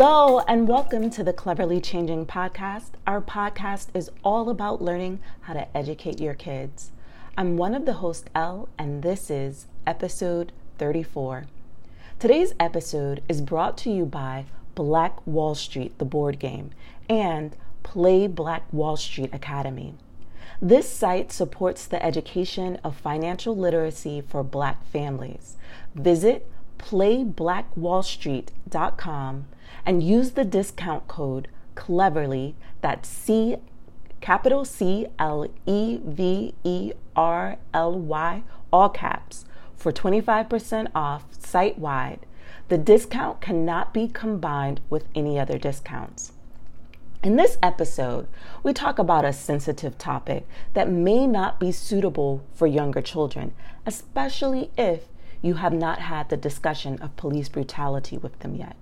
Hello, and welcome to the Cleverly Changing podcast. Our podcast is all about learning how to educate your kids. I'm one of the hosts, Elle, and this is episode 34. Today's episode is brought to you by Black Wall Street, the board game, and Play Black Wall Street Academy. This site supports the education of financial literacy for Black families. Visit playblackwallstreet.com and use the discount code cleverly that's c capital c l e v e r l y all caps for 25% off site wide the discount cannot be combined with any other discounts. In this episode, we talk about a sensitive topic that may not be suitable for younger children, especially if you have not had the discussion of police brutality with them yet.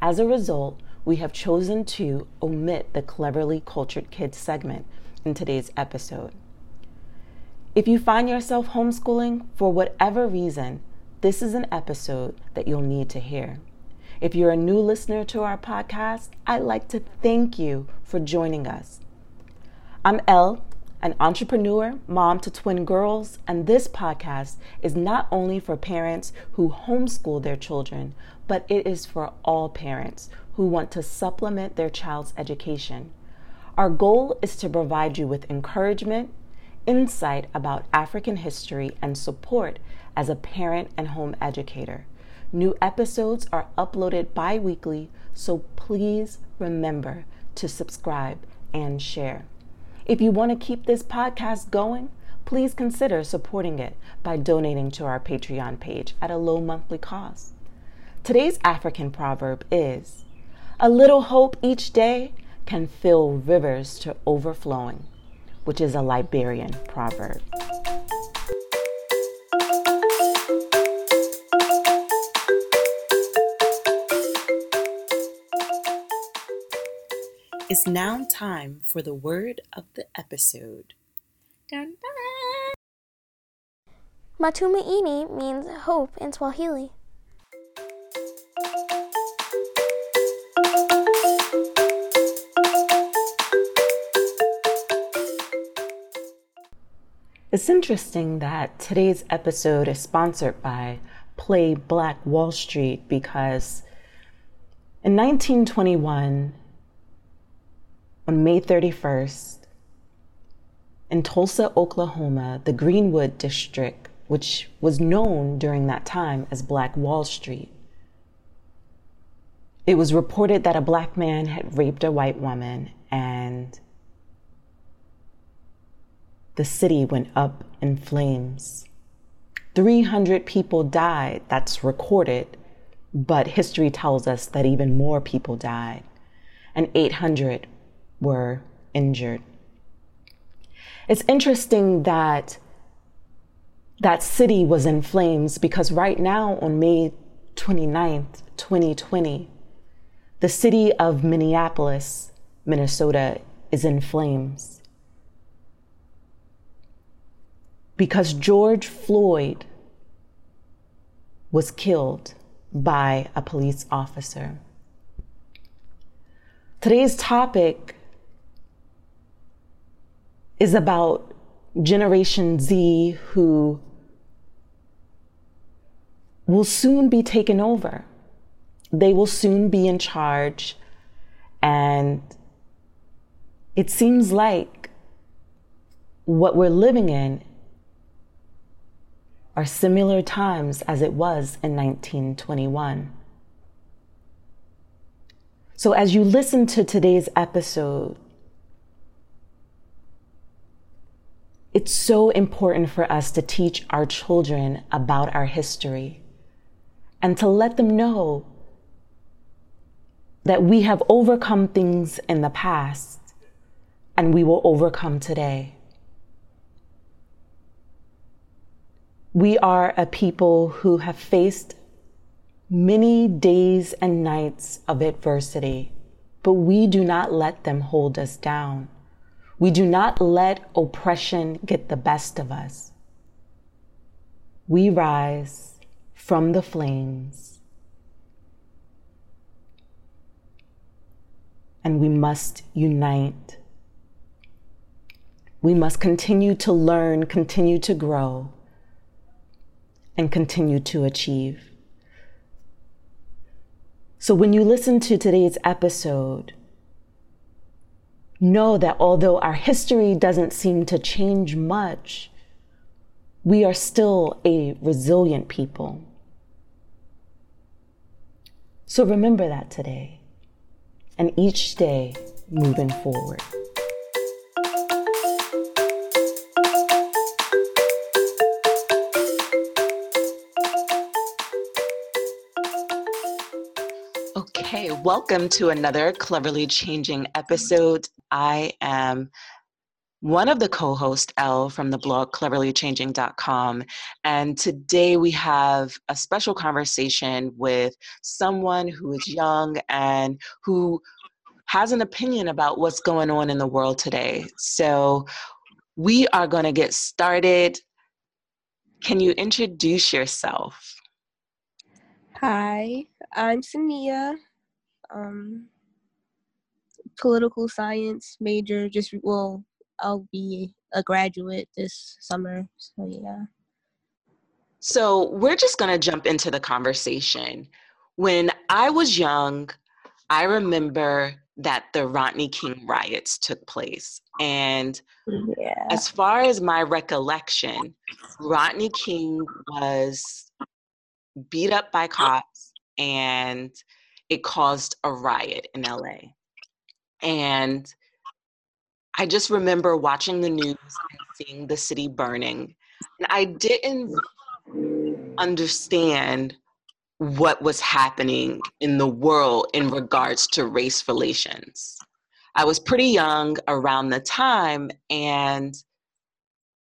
As a result, we have chosen to omit the cleverly cultured kids segment in today's episode. If you find yourself homeschooling for whatever reason, this is an episode that you'll need to hear. If you're a new listener to our podcast, I'd like to thank you for joining us. I'm Elle, an entrepreneur, mom to twin girls, and this podcast is not only for parents who homeschool their children, but it is for all parents who want to supplement their child's education. Our goal is to provide you with encouragement, insight about African history, and support as a parent and home educator. New episodes are uploaded bi weekly, so please remember to subscribe and share. If you want to keep this podcast going, please consider supporting it by donating to our Patreon page at a low monthly cost. Today's African proverb is A little hope each day can fill rivers to overflowing, which is a Liberian proverb. It's now time for the word of the episode. Dun, dun. Matumaini means hope in Swahili. It's interesting that today's episode is sponsored by Play Black Wall Street because in 1921, on May 31st, in Tulsa, Oklahoma, the Greenwood District, which was known during that time as Black Wall Street, it was reported that a black man had raped a white woman and the city went up in flames. 300 people died, that's recorded, but history tells us that even more people died, and 800 were injured. It's interesting that that city was in flames because right now, on May 29th, 2020, the city of Minneapolis, Minnesota, is in flames. Because George Floyd was killed by a police officer. Today's topic is about Generation Z who will soon be taken over. They will soon be in charge. And it seems like what we're living in are similar times as it was in 1921. So, as you listen to today's episode, It's so important for us to teach our children about our history and to let them know that we have overcome things in the past and we will overcome today. We are a people who have faced many days and nights of adversity, but we do not let them hold us down. We do not let oppression get the best of us. We rise from the flames and we must unite. We must continue to learn, continue to grow, and continue to achieve. So when you listen to today's episode, know that although our history doesn't seem to change much, we are still a resilient people. So remember that today and each day moving forward. Okay, welcome to another Cleverly Changing episode. I am one of the co hosts, Elle, from the blog cleverlychanging.com. And today we have a special conversation with someone who is young and who has an opinion about what's going on in the world today. So we are going to get started. Can you introduce yourself? Hi, I'm Sania. Um, political science major, just well, I'll be a graduate this summer. So yeah. So we're just to jump into the conversation. When I was young, I remember that the Rodney King riots took place. And yeah. as far as my recollection, Rodney King was beat up by cops and it caused a riot in LA. And I just remember watching the news and seeing the city burning. And I didn't understand what was happening in the world in regards to race relations. I was pretty young around the time, and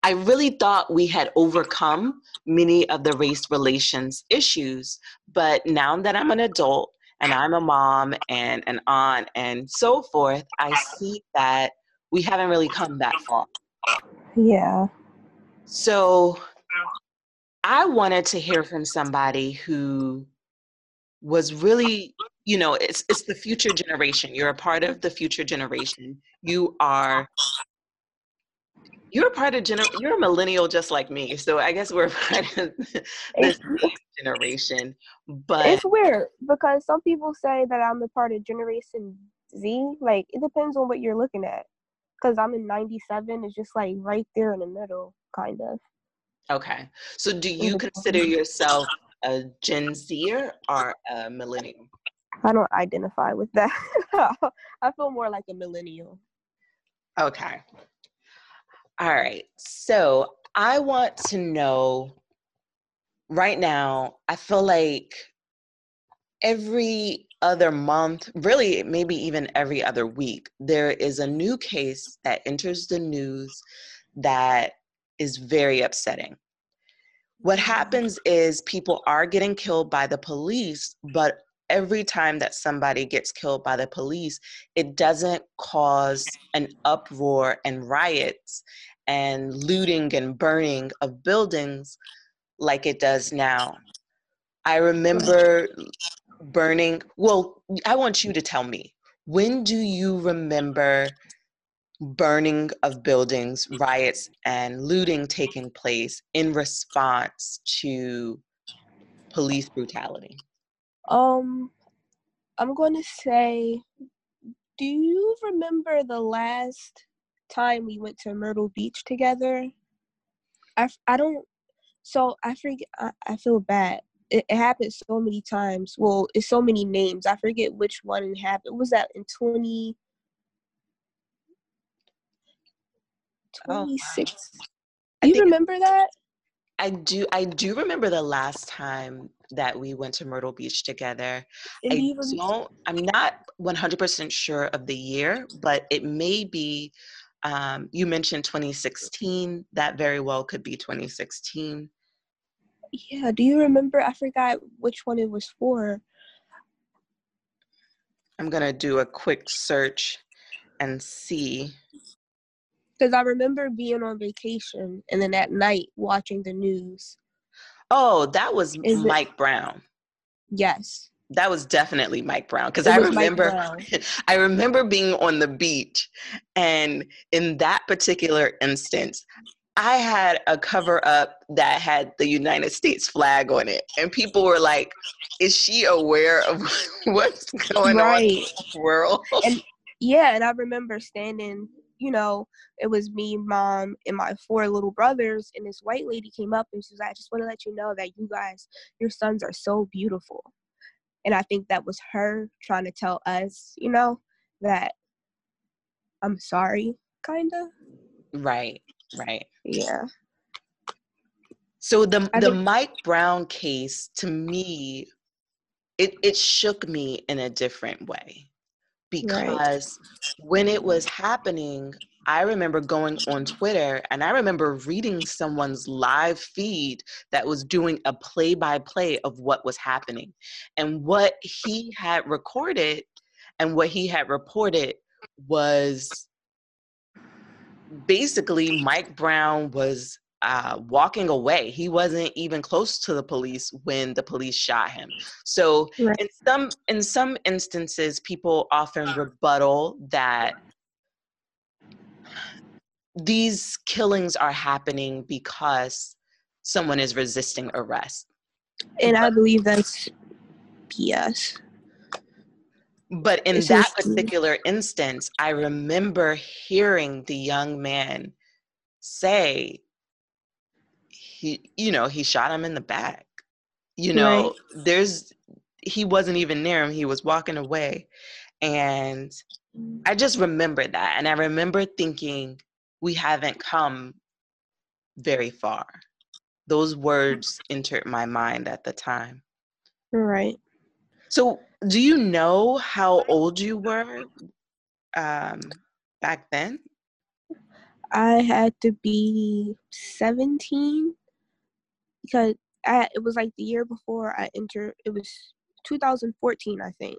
I really thought we had overcome many of the race relations issues. But now that I'm an adult and I'm a mom and an aunt and so forth, I see that we haven't really come that far. Yeah. So I wanted to hear from somebody who was really, you know, it's it's the future generation. You're a part of the future generation. You are you're a part of gener- you're a millennial just like me. So I guess we're part of this generation. But it's weird because some people say that I'm a part of generation Z. Like it depends on what you're looking at because I'm in 97, it's just like right there in the middle, kind of. Okay. So do you consider yourself a Gen Zer or a millennial? I don't identify with that. I feel more like a millennial. Okay. All right. So I want to know right now, I feel like every other month, really, maybe even every other week, there is a new case that enters the news that is very upsetting. What happens is people are getting killed by the police, but every time that somebody gets killed by the police, it doesn't cause an uproar and riots and looting and burning of buildings like it does now. I remember burning well i want you to tell me when do you remember burning of buildings riots and looting taking place in response to police brutality um i'm going to say do you remember the last time we went to myrtle beach together i, I don't so i forget I, I feel bad it, it happened so many times. Well, it's so many names. I forget which one it happened. Was that in 20, 26? Oh, you remember that? I do. I do remember the last time that we went to Myrtle Beach together. And I don't. I'm not 100% sure of the year, but it may be. Um, you mentioned 2016. That very well could be 2016. Yeah, do you remember? I forgot which one it was for. I'm going to do a quick search and see. Because I remember being on vacation and then at night watching the news. Oh, that was Is Mike it? Brown. Yes. That was definitely Mike Brown because I remember I remember being on the beach and in that particular instance I had a cover up that had the United States flag on it and people were like is she aware of what's going right. on in the world and yeah and I remember standing you know, it was me, mom, and my four little brothers. And this white lady came up and she was like, I just want to let you know that you guys, your sons are so beautiful. And I think that was her trying to tell us, you know, that I'm sorry, kind of. Right, right. Yeah. So the I the think- Mike Brown case to me it it shook me in a different way because right. when it was happening I remember going on Twitter and I remember reading someone's live feed that was doing a play by play of what was happening. And what he had recorded and what he had reported was basically Mike Brown was uh, walking away. He wasn't even close to the police when the police shot him. So right. in some in some instances, people often rebuttal that these killings are happening because someone is resisting arrest. And I believe that's BS. But in it's that particular instance, I remember hearing the young man say, he, you know, he shot him in the back. You know, right. there's, he wasn't even near him, he was walking away. And I just remember that. And I remember thinking, we haven't come very far. Those words entered my mind at the time. Right. So, do you know how old you were um, back then? I had to be 17 because I, it was like the year before I entered, it was 2014, I think.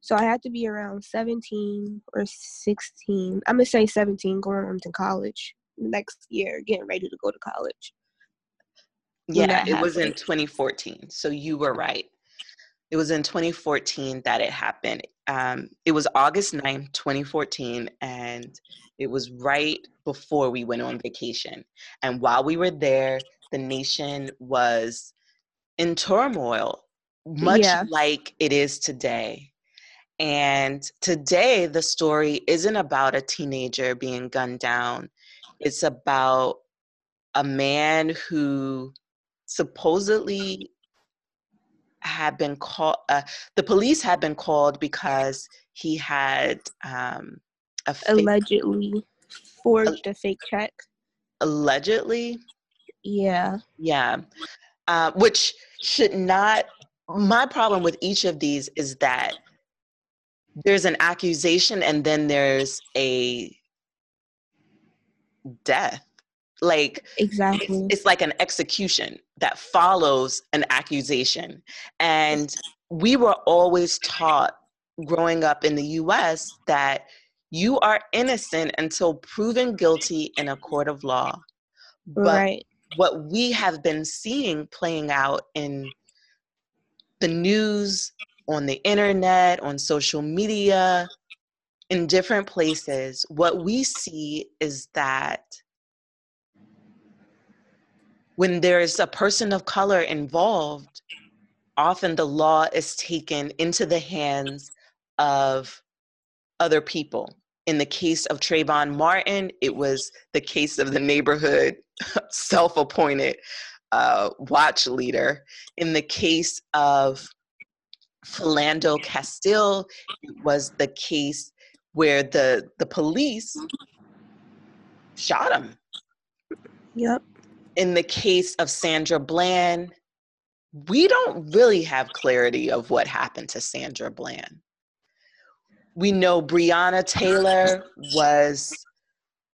So I had to be around 17 or 16. I'm gonna say 17 going on to college next year, getting ready to go to college. Yeah, it was in 2014. So you were right. It was in 2014 that it happened. Um, it was August 9th, 2014, and it was right before we went on vacation. And while we were there, the nation was in turmoil, much yeah. like it is today. And today, the story isn't about a teenager being gunned down, it's about a man who supposedly had been called, uh, the police had been called because he had um, a fake, allegedly forged a, a fake check. Allegedly? Yeah. Yeah. Uh, which should not, my problem with each of these is that there's an accusation and then there's a death. Like exactly. it's, it's, like an execution that follows an accusation. And we were always taught growing up in the US that you are innocent until proven guilty in a court of law. But right. what we have been seeing playing out in the news on the internet, on social media, in different places, what we see is that when there's a person of color involved, often the law is taken into the hands of other people. In the case of Trayvon Martin, it was the case of the neighborhood self appointed uh, watch leader. In the case of Philando Castile was the case where the the police shot him. Yep. In the case of Sandra Bland, we don't really have clarity of what happened to Sandra Bland. We know Breonna Taylor was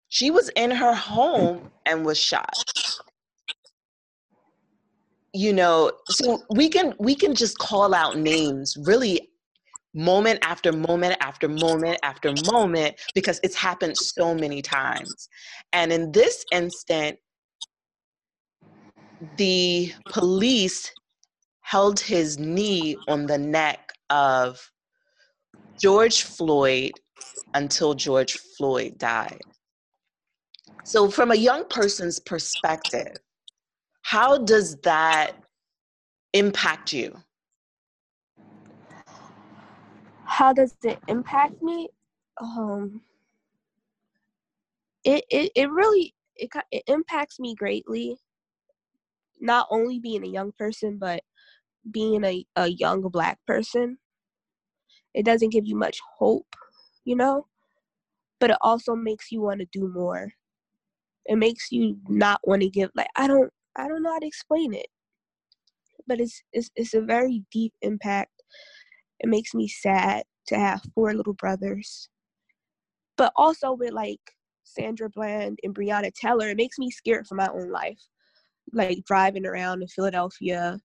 she was in her home and was shot you know so we can we can just call out names really moment after moment after moment after moment because it's happened so many times and in this instant the police held his knee on the neck of George Floyd until George Floyd died. So, from a young person's perspective, how does that impact you? How does it impact me? Um, it, it, it really it, it impacts me greatly. Not only being a young person, but being a, a young black person. It doesn't give you much hope, you know, but it also makes you want to do more. It makes you not want to give like I don't I don't know how to explain it. But it's it's it's a very deep impact. It makes me sad to have four little brothers. But also with like Sandra Bland and Breonna Taylor, it makes me scared for my own life. Like driving around in Philadelphia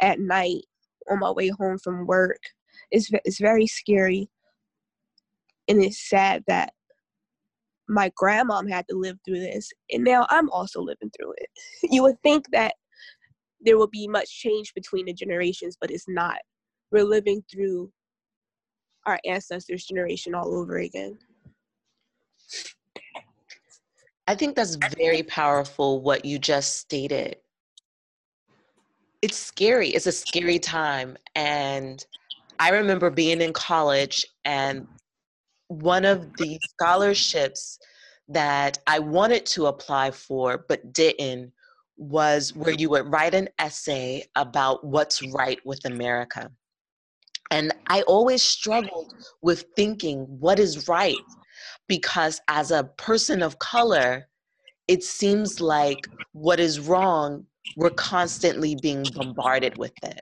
at night on my way home from work. It's, it's very scary. And it's sad that my grandmom had to live through this. And now I'm also living through it. You would think that there will be much change between the generations, but it's not. We're living through our ancestors' generation all over again. I think that's very powerful what you just stated. It's scary. It's a scary time. And I remember being in college, and one of the scholarships that I wanted to apply for but didn't was where you would write an essay about what's right with America. And I always struggled with thinking what is right because as a person of color, it seems like what is wrong, we're constantly being bombarded with it.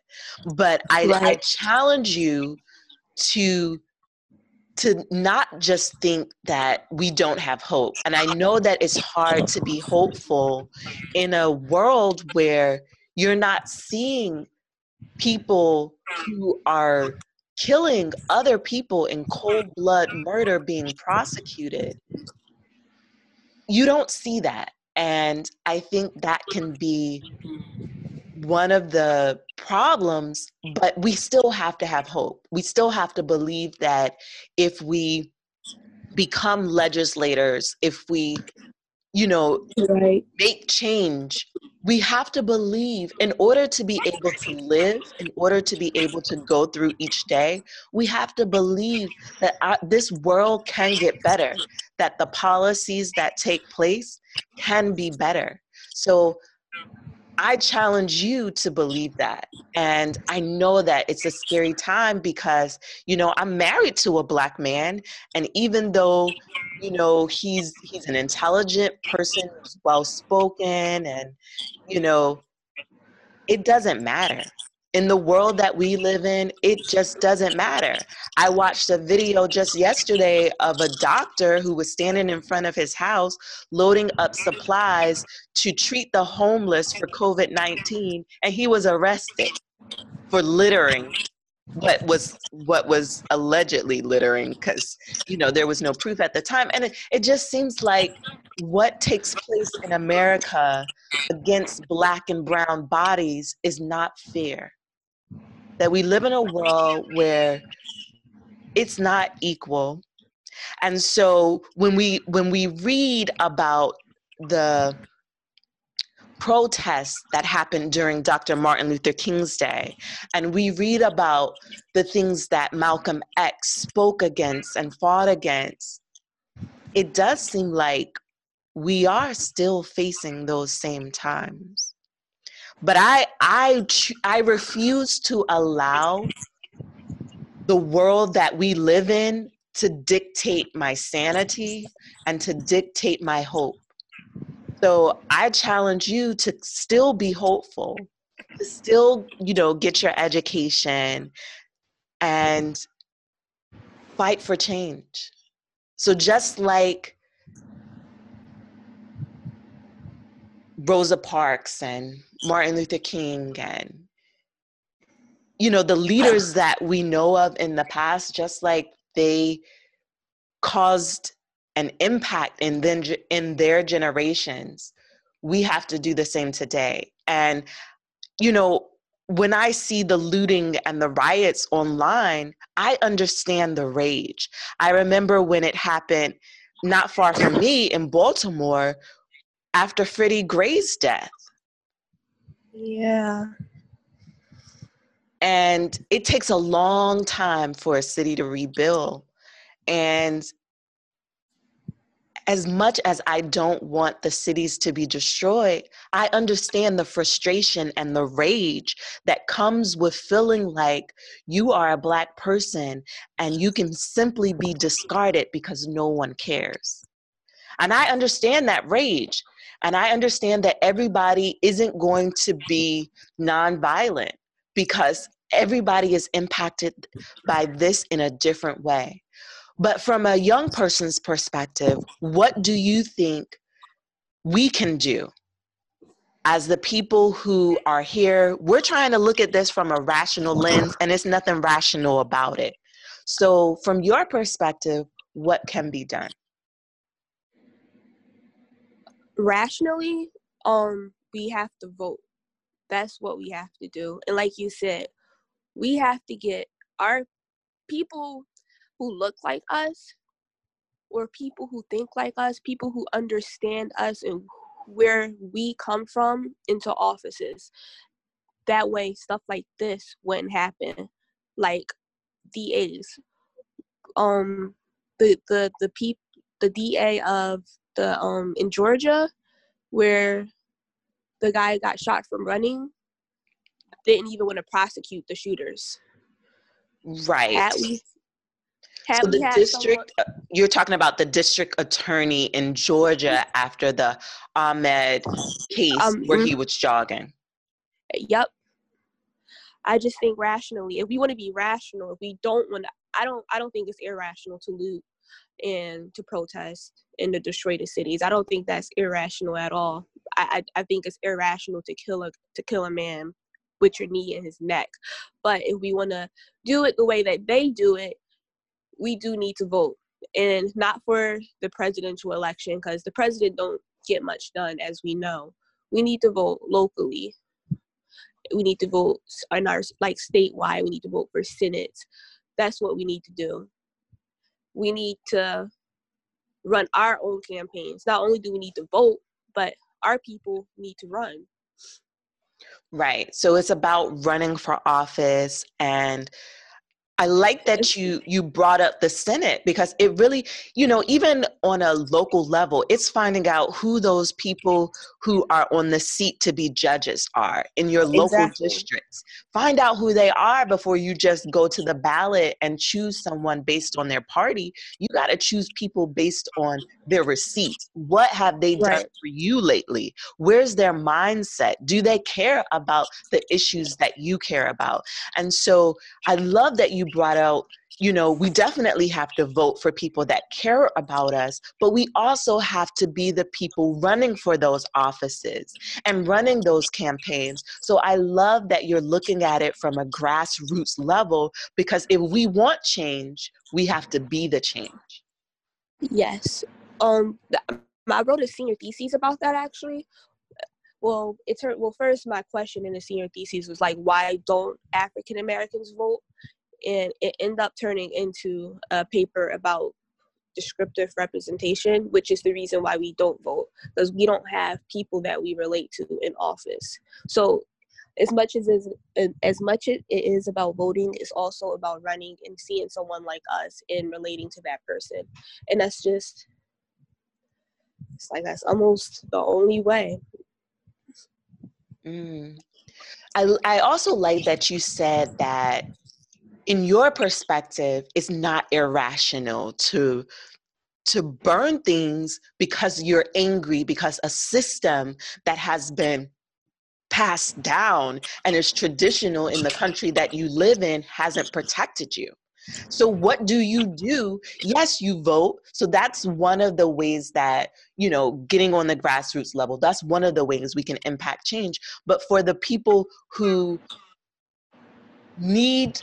But I, right. I challenge you to to not just think that we don't have hope. And I know that it's hard to be hopeful in a world where you're not seeing people who are killing other people in cold blood murder being prosecuted, you don't see that. And I think that can be one of the problems, mm. but we still have to have hope. We still have to believe that if we become legislators, if we, you know, right. make change, we have to believe in order to be able to live, in order to be able to go through each day, we have to believe that our, this world can get better, that the policies that take place can be better. So I challenge you to believe that. And I know that it's a scary time because, you know, I'm married to a black man and even though, you know, he's he's an intelligent person, well spoken and you know, it doesn't matter in the world that we live in, it just doesn't matter. I watched a video just yesterday of a doctor who was standing in front of his house loading up supplies to treat the homeless for COVID 19, and he was arrested for littering what was what was allegedly littering because you know there was no proof at the time and it, it just seems like what takes place in america against black and brown bodies is not fair that we live in a world where it's not equal and so when we when we read about the protests that happened during Dr. Martin Luther King's day and we read about the things that Malcolm X spoke against and fought against it does seem like we are still facing those same times but i i i refuse to allow the world that we live in to dictate my sanity and to dictate my hope. So i challenge you to still be hopeful still you know get your education and fight for change. So just like rosa parks and Martin Luther King and you know the leaders that we know of in the past just like they caused an impact in then in their generations we have to do the same today and you know when I see the looting and the riots online, I understand the rage. I remember when it happened not far from me in Baltimore after Freddie Gray's death. Yeah. And it takes a long time for a city to rebuild. And as much as I don't want the cities to be destroyed, I understand the frustration and the rage that comes with feeling like you are a Black person and you can simply be discarded because no one cares. And I understand that rage. And I understand that everybody isn't going to be nonviolent because everybody is impacted by this in a different way. But from a young person's perspective, what do you think we can do as the people who are here? We're trying to look at this from a rational lens, and it's nothing rational about it. So, from your perspective, what can be done? Rationally, um, we have to vote. That's what we have to do. And like you said, we have to get our people who look like us or people who think like us, people who understand us and where we come from into offices. That way, stuff like this wouldn't happen. Like DAs, um, the the the peop, the DA of the um in Georgia, where the guy got shot from running, didn't even want to prosecute the shooters. Right. At least have so the district, someone- uh, you're talking about the district attorney in Georgia after the Ahmaud case um, where he mm-hmm. was jogging. Yep. I just think rationally, if we want to be rational, if we don't want to, I don't, I don't think it's irrational to loot and to protest in the destroyed cities. I don't think that's irrational at all. I, I, I think it's irrational to kill a to kill a man with your knee in his neck. But if we want to do it the way that they do it, we do need to vote and not for the presidential election because the president don't get much done as we know we need to vote locally we need to vote in our like statewide we need to vote for senate that's what we need to do we need to run our own campaigns. Not only do we need to vote but our people need to run. Right. So it's about running for office and I like that you you brought up the Senate because it really, you know, even on a local level, it's finding out who those people who are on the seat to be judges are in your local exactly. districts. Find out who they are before you just go to the ballot and choose someone based on their party. You got to choose people based on their receipts. What have they done for you lately? Where's their mindset? Do they care about the issues that you care about? And so I love that you brought out you know, we definitely have to vote for people that care about us, but we also have to be the people running for those offices and running those campaigns. So I love that you're looking at it from a grassroots level because if we want change, we have to be the change. Yes. Um I wrote a senior thesis about that actually. Well, it turned well first my question in the senior thesis was like why don't African Americans vote? And it ended up turning into a paper about descriptive representation, which is the reason why we don't vote because we don't have people that we relate to in office. So, as much as is as much it is about voting, it's also about running and seeing someone like us and relating to that person, and that's just it's like that's almost the only way. Mm. I I also like that you said that in your perspective, it's not irrational to to burn things because you're angry because a system that has been passed down and is traditional in the country that you live in hasn't protected you. So what do you do? Yes, you vote. So that's one of the ways that, you know, getting on the grassroots level, that's one of the ways we can impact change. But for the people who need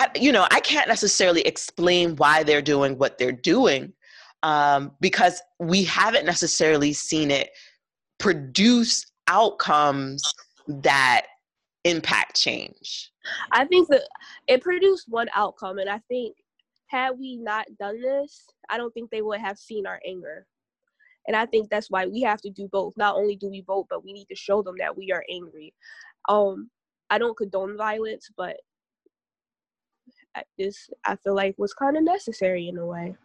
I, you know, I can't necessarily explain why they're doing what they're doing um, because we haven't necessarily seen it produce outcomes that impact change? I think that it produced one outcome, and I think had we not done this, I don't think they would have seen our anger. And I think that's why we have to do both. Not only do we vote, but we need to show them that we are angry. Um, I don't condone violence, but this I feel like was kind of necessary in a way.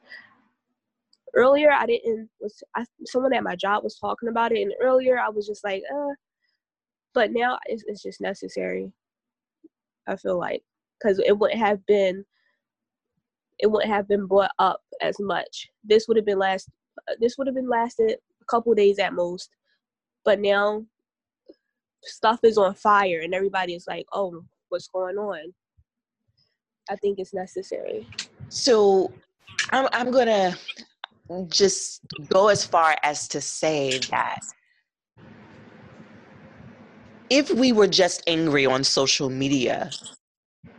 Earlier, I didn't was I, someone at my job was talking about it, and earlier I was just like, uh, but now it's, it's just necessary. I feel like because it wouldn't have been it wouldn't have been brought up as much. This would have been last this would have been lasted a couple days at most, but now stuff is on fire and everybody is like, oh, what's going on? I think it's necessary. So I'm, I'm going to just go as far as to say that if we were just angry on social media,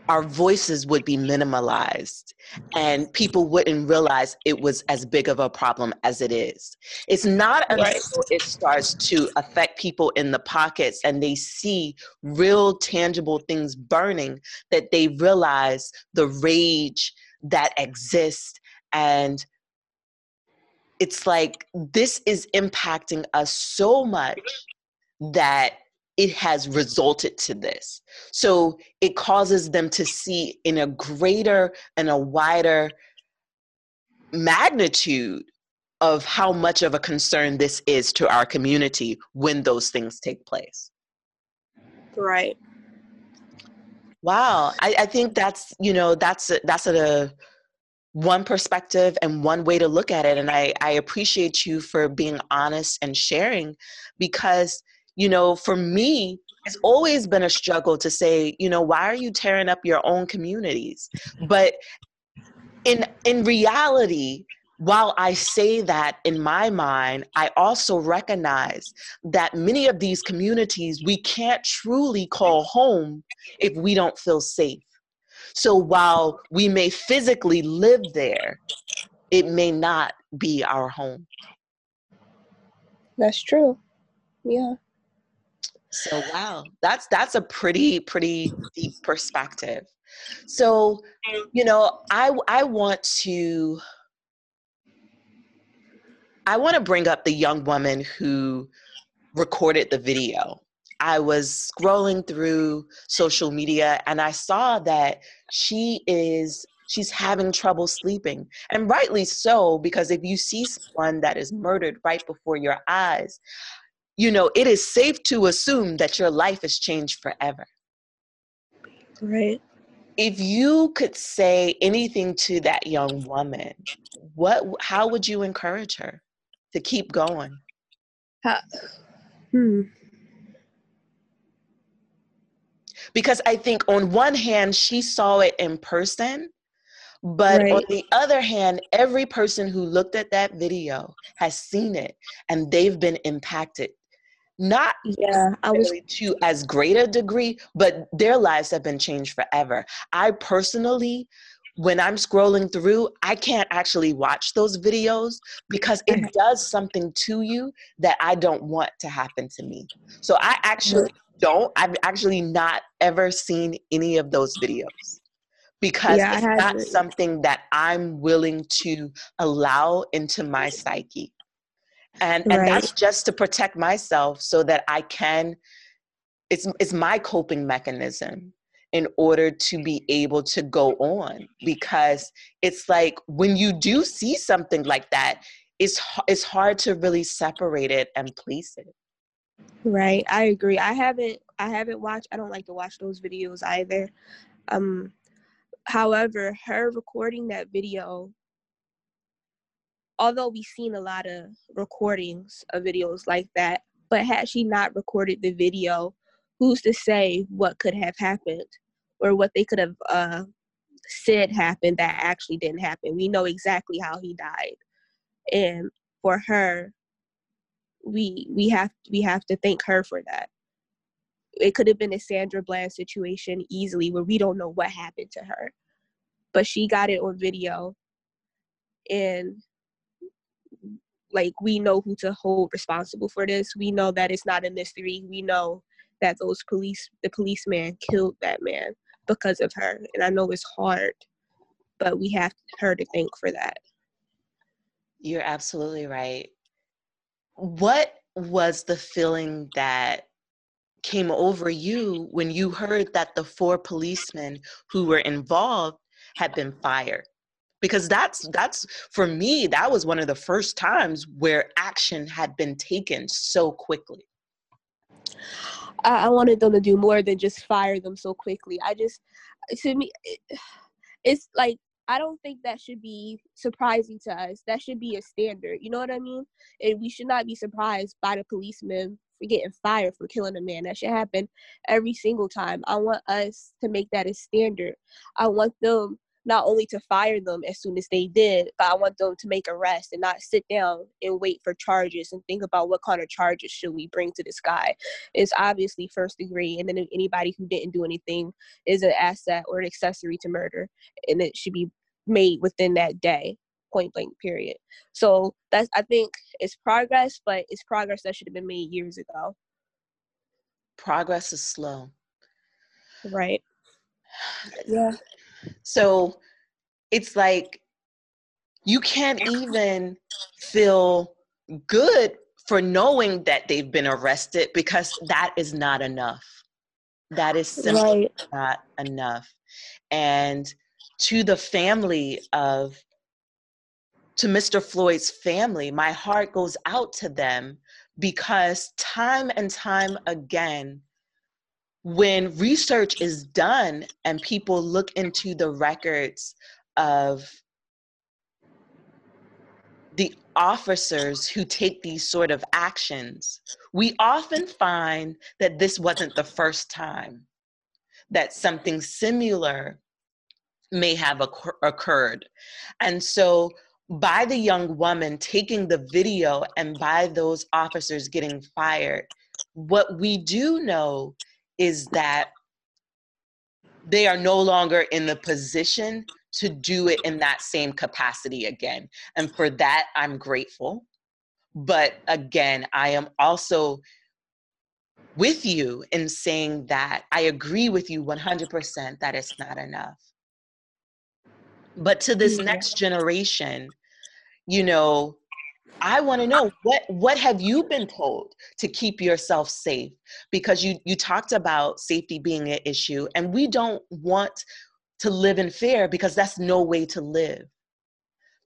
our voices would be minimalized and people wouldn't realize it was as big of a problem as it is. It's not until right. it starts to affect people in the pockets and they see real tangible things burning that they realize the rage that exists and it's like this is impacting us so much that it has resulted to this. So it causes them to see in a greater and a wider magnitude of how much of a concern this is to our community when those things take place. Right. Wow. I, I think that's, you know, that's a, that's a, one perspective and one way to look at it. And I, I appreciate you for being honest and sharing because you know, for me, it's always been a struggle to say, you know, why are you tearing up your own communities? But in in reality, while I say that in my mind, I also recognize that many of these communities we can't truly call home if we don't feel safe. So while we may physically live there, it may not be our home. That's true. Yeah. So wow, that's that's a pretty pretty deep perspective. So, um, you know, I I want to I want to bring up the young woman who recorded the video. I was scrolling through social media and I saw that she is she's having trouble sleeping and rightly so because if you see someone that is murdered right before your eyes you know, it is safe to assume that your life has changed forever. Right. If you could say anything to that young woman, what how would you encourage her to keep going? Uh, hmm. Because I think on one hand she saw it in person, but right. on the other hand, every person who looked at that video has seen it and they've been impacted not yeah i was to as great a degree but their lives have been changed forever. I personally when i'm scrolling through i can't actually watch those videos because it does something to you that i don't want to happen to me. So i actually don't i've actually not ever seen any of those videos because yeah, it's not something that i'm willing to allow into my psyche and and that's just to protect myself so that i can it's it's my coping mechanism in order to be able to go on. Because it's like when you do see something like that it's it's hard to really separate it and place it. Right. I agree. I haven't i haven't watched i don't like to watch those videos either. Um however her recording that video although we've seen a lot of recordings of videos like that, but had she not recorded the video, who's to say what could have happened or what they could have uh, said happened that actually didn't happen? We know exactly how he died, and for her, we we have we have to thank her for that. It could have been a Sandra Bland situation easily where we don't know what happened to her, but she got it on video, and like we know who to hold responsible for this. We know that it's not a mystery. We know that those police the policeman killed that man because of her and i know it's hard but we have her to thank for that you're absolutely right what was the feeling that came over you when you heard that the four policemen who were involved had been fired because that's that's for me that was one of the first times where action had been taken so quickly I, wanted them to do more than just fire them so quickly. I just, to me, it, it's like I don't think that should be surprising to us. That should be a standard. You know what I mean? And we should not be surprised by the policemen for getting fired for killing a man. That should happen every single time. I want us to make that a standard. I want them not only to fire them as soon as they did, but I want them to make arrests and not sit down and wait for charges and think about what kind of charges should we bring to this guy. It's obviously first degree, and then anybody who didn't do anything is an asset or an accessory to murder, and it should be made within that day point blank period. So that's i think it's progress but it's progress that should have been made years ago. Progress is slow. Right. Yeah so it's like you can't even feel good for knowing that they've been arrested because that is not enough. That is simply right. not enough. And to the family of, to Mr. Floyd's family, my heart goes out to them because time and time again, when research is done and people look into the records of the officers who take these sort of actions, we often find that this wasn't the first time that something similar may have occur- occurred. And so, by the young woman taking the video and by those officers getting fired, what we do know is that they are no longer in the position to do it in that same capacity again. And for that, I'm grateful. But again, I am also with you in saying that I agree with you 100% that it's not enough. But to this next generation, you know, I want to know what what have you been told to keep yourself safe because you you talked about safety being an issue and we don't want to live in fear because that's no way to live.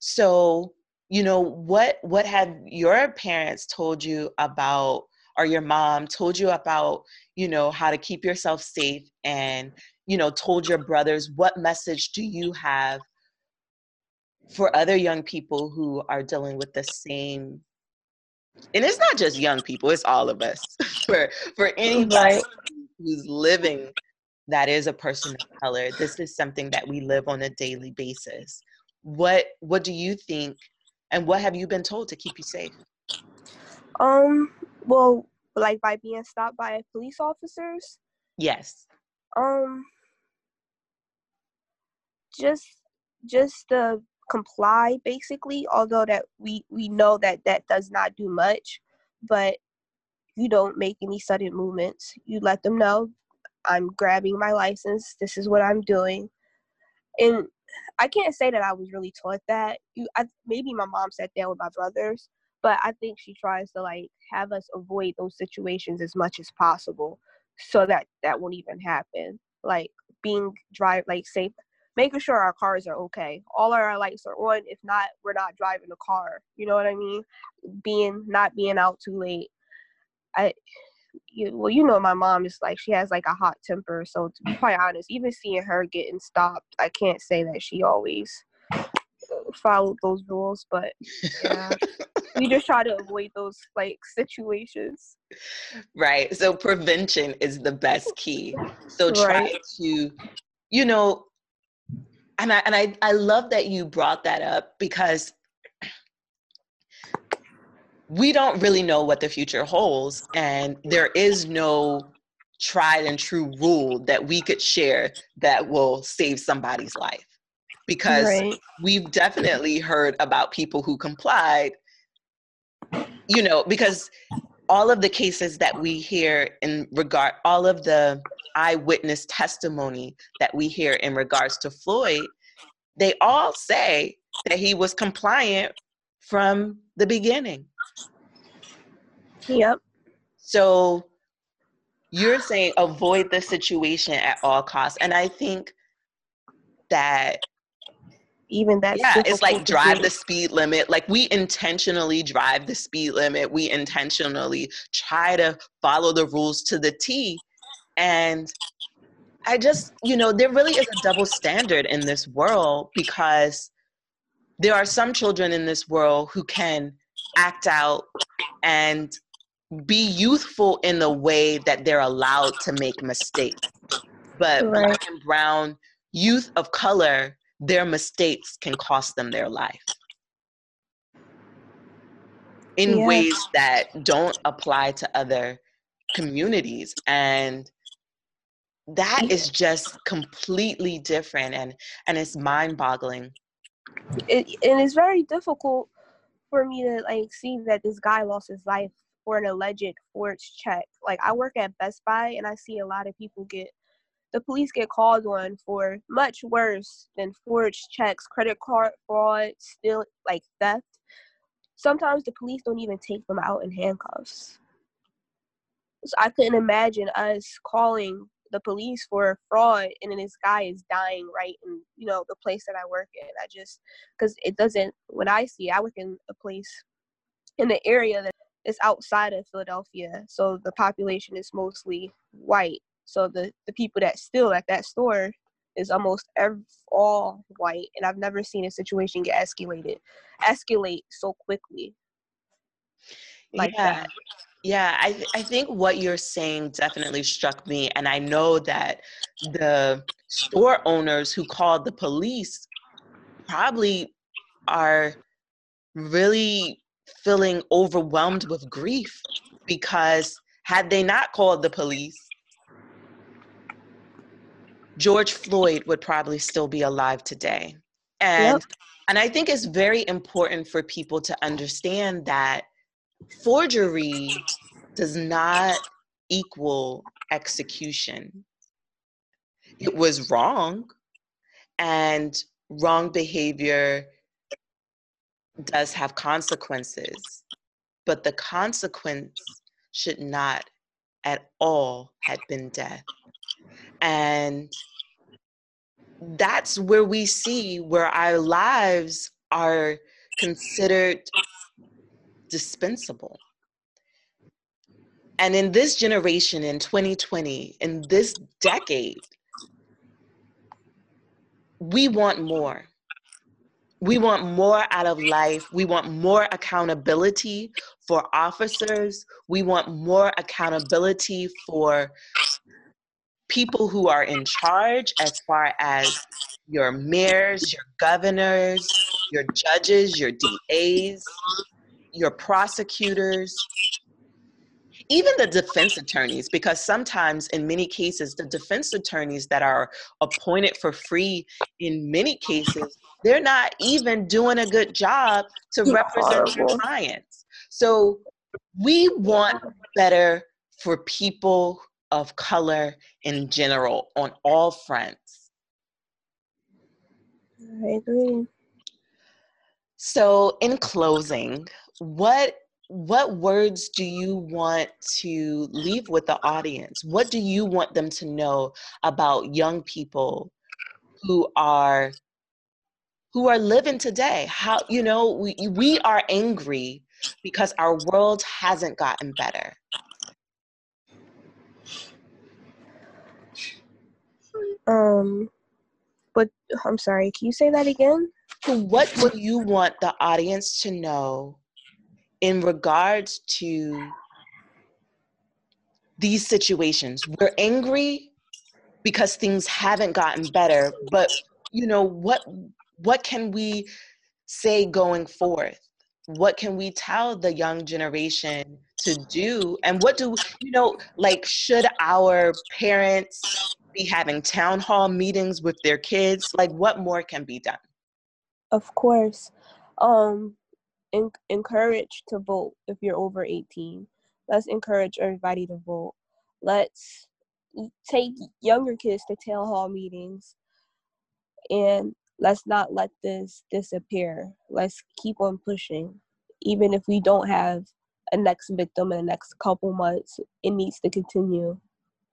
So, you know, what what have your parents told you about or your mom told you about, you know, how to keep yourself safe and, you know, told your brothers what message do you have for other young people who are dealing with the same and it's not just young people it's all of us. For for anybody right. who's living that is a person of color this is something that we live on a daily basis. What what do you think and what have you been told to keep you safe? Um well like by being stopped by police officers? Yes. Um just just the comply basically although that we we know that that does not do much but you don't make any sudden movements. You let them know i'm grabbing my license. This is what i'm doing. And i can't say that i was really taught that. You I, maybe my mom sat down with my brothers but i think she tries to like have us avoid those situations as much as possible so that that won't even happen. Like being drive like safe making sure our cars are okay. All our lights are on. If not, we're not driving the car. You know what I mean? Being not being out too late. I you, well, you know, my mom is like she has like a hot temper. So to be quite honest, even seeing her getting stopped, I can't say that she always followed those rules. But yeah, we just try to avoid those like situations. Right. So prevention is the best key. So try right. to, you know, and I and I, I love that you brought that up because we don't really know what the future holds and there is no tried and true rule that we could share that will save somebody's life because right. we've definitely heard about people who complied you know because all of the cases that we hear in regard all of the eyewitness testimony that we hear in regards to Floyd, they all say that he was compliant from the beginning. Yep. So you're saying avoid the situation at all costs. And I think that even that yeah it's like drive the speed limit like we intentionally drive the speed limit we intentionally try to follow the rules to the t and i just you know there really is a double standard in this world because there are some children in this world who can act out and be youthful in the way that they're allowed to make mistakes. But right. black and brown youth of color, their mistakes can cost them their life in yeah. ways that don't apply to other communities. And that is just completely different and, and it's mind boggling it, and it's very difficult for me to like see that this guy lost his life for an alleged forged check. Like I work at Best Buy and I see a lot of people get the police get called on for much worse than forged checks, credit card fraud, still like theft. Sometimes the police don't even take them out in handcuffs. So I couldn't imagine us calling the police for fraud and then this guy is dying right in you know the place that i work in. I just because it doesn't when i see i work in a place in the area that is outside of philadelphia so the population is mostly white. So the the people that steal at that store is almost every, all white and i've never seen a situation get escalated escalate so quickly like yeah. that yeah, I, th- I think what you're saying definitely struck me. And I know that the store owners who called the police probably are really feeling overwhelmed with grief because had they not called the police, George Floyd would probably still be alive today. And yep. and I think it's very important for people to understand that forgery does not equal execution. It was wrong, and wrong behavior does have consequences, but the consequence should not at all have been death. And that's where we see where our lives are considered dispensable. And in this generation, in 2020, in this decade, we want more. We want more out of life. We want more accountability for officers. We want more accountability for people who are in charge, as far as your mayors, your governors, your judges, your DAs, your prosecutors, even the defense attorneys, because sometimes in many cases, the defense attorneys that are appointed for free in many cases, they're not even doing a good job to represent their clients. So we want better for people of color in general on all fronts. I agree. So, in closing, what what words do you want to leave with the audience? What do you want them to know about young people who are who are living today? How you know we we are angry because our world hasn't gotten better. Um but I'm sorry, can you say that again? What do you want the audience to know in regards to these situations? We're angry because things haven't gotten better, but you know what what can we say going forth? What can we tell the young generation to do? And what do you know like should our parents be having town hall meetings with their kids? Like what more can be done? Of course. Um, encouraged to vote if you're over 18. let's encourage everybody to vote. Let's take younger kids to town hall meetings and let's not let this disappear. Let's keep on pushing. Even if we don't have a next victim in the next couple months, it needs to continue.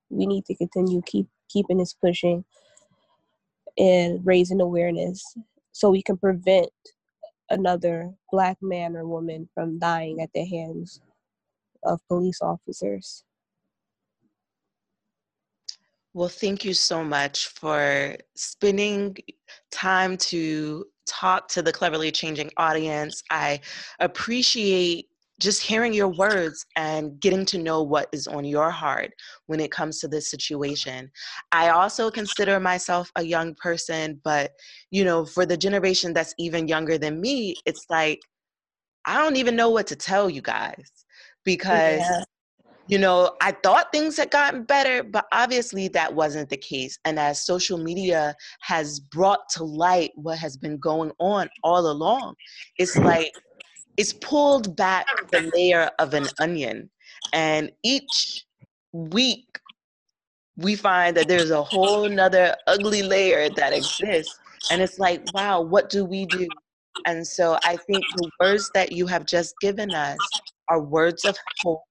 We need to continue keep keeping this pushing and raising awareness so we can prevent another black man or woman from dying at the hands of police officers. Well, thank you so much for spending time to talk to the cleverly changing audience. I appreciate just hearing your words and getting to know what is on your heart when it comes to this situation. I also consider myself a young person, but you know, for the generation that's even younger than me, it's like I don't even know what to tell you guys because yeah you know, I thought things had gotten better, but obviously that wasn't the case. And as social media has brought to light what has been going on all along, it's like it's pulled back the layer of an onion. And each week we find that there's a whole nother ugly layer that exists. And it's like, wow, what do we do? And so I think the words that you have just given us are words of hope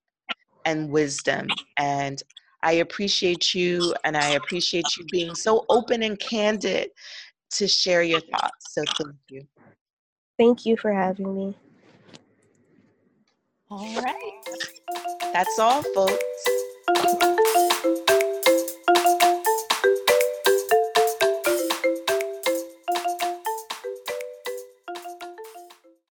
and wisdom. And I appreciate you and I appreciate you being so open and candid to share your thoughts. So thank you. Thank you for having me. All right. That's all, folks.